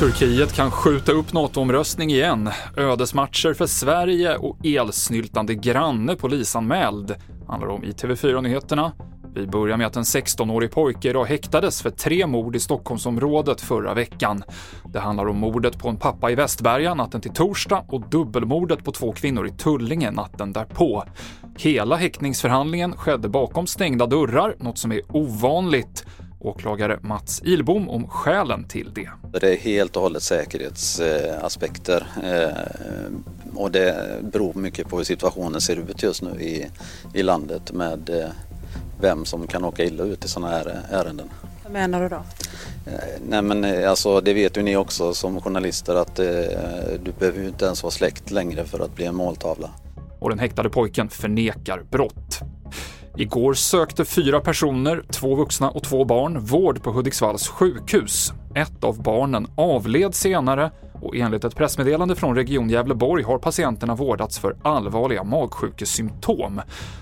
Turkiet kan skjuta upp NATO-omröstning igen. Ödesmatcher för Sverige och elsnyltande granne polisanmäld handlar om i TV4-nyheterna. Vi börjar med att en 16-årig pojke idag häktades för tre mord i Stockholmsområdet förra veckan. Det handlar om mordet på en pappa i Västberga natten till torsdag och dubbelmordet på två kvinnor i Tullinge natten därpå. Hela häktningsförhandlingen skedde bakom stängda dörrar, något som är ovanligt. Åklagare Mats Ilbom om skälen till det. Det är helt och hållet säkerhetsaspekter eh, och det beror mycket på hur situationen ser ut just nu i, i landet med eh, vem som kan åka illa ut i sådana här ärenden. Vad menar du då? Eh, nej men alltså det vet ju ni också som journalister att du behöver ju inte ens vara släkt längre för att bli en måltavla. Och den häktade pojken förnekar brott. Igår sökte fyra personer, två vuxna och två barn, vård på Hudiksvalls sjukhus. Ett av barnen avled senare och enligt ett pressmeddelande från Region Gävleborg har patienterna vårdats för allvarliga magsjukesymptom.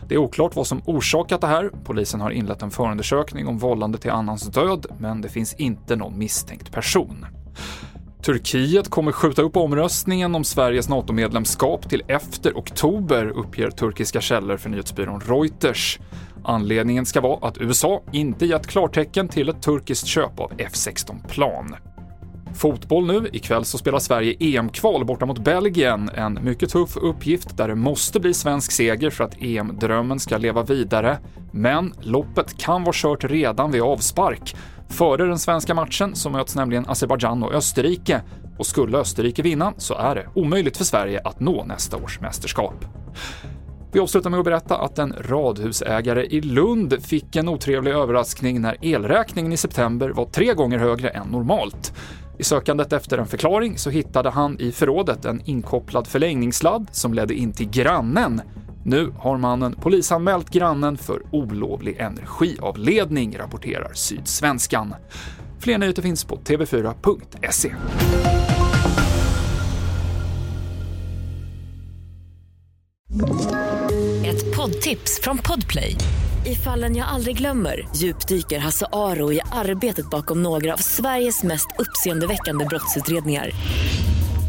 Det är oklart vad som orsakat det här. Polisen har inlett en förundersökning om vållande till annans död, men det finns inte någon misstänkt person. Turkiet kommer skjuta upp omröstningen om Sveriges NATO-medlemskap till efter oktober, uppger turkiska källor för nyhetsbyrån Reuters. Anledningen ska vara att USA inte gett klartecken till ett turkiskt köp av F16-plan. Fotboll nu. Ikväll så spelar Sverige EM-kval borta mot Belgien. En mycket tuff uppgift där det måste bli svensk seger för att EM-drömmen ska leva vidare. Men loppet kan vara kört redan vid avspark. Före den svenska matchen så möts nämligen Azerbajdzjan och Österrike och skulle Österrike vinna så är det omöjligt för Sverige att nå nästa års mästerskap. Vi avslutar med att berätta att en radhusägare i Lund fick en otrevlig överraskning när elräkningen i september var tre gånger högre än normalt. I sökandet efter en förklaring så hittade han i förrådet en inkopplad förlängningssladd som ledde in till grannen nu har mannen polisanmält grannen för olovlig energiavledning, rapporterar Sydsvenskan. Fler nyheter finns på tv4.se. Ett poddtips från Podplay. I fallen jag aldrig glömmer djupdyker Hasse Aro i arbetet bakom några av Sveriges mest uppseendeväckande brottsutredningar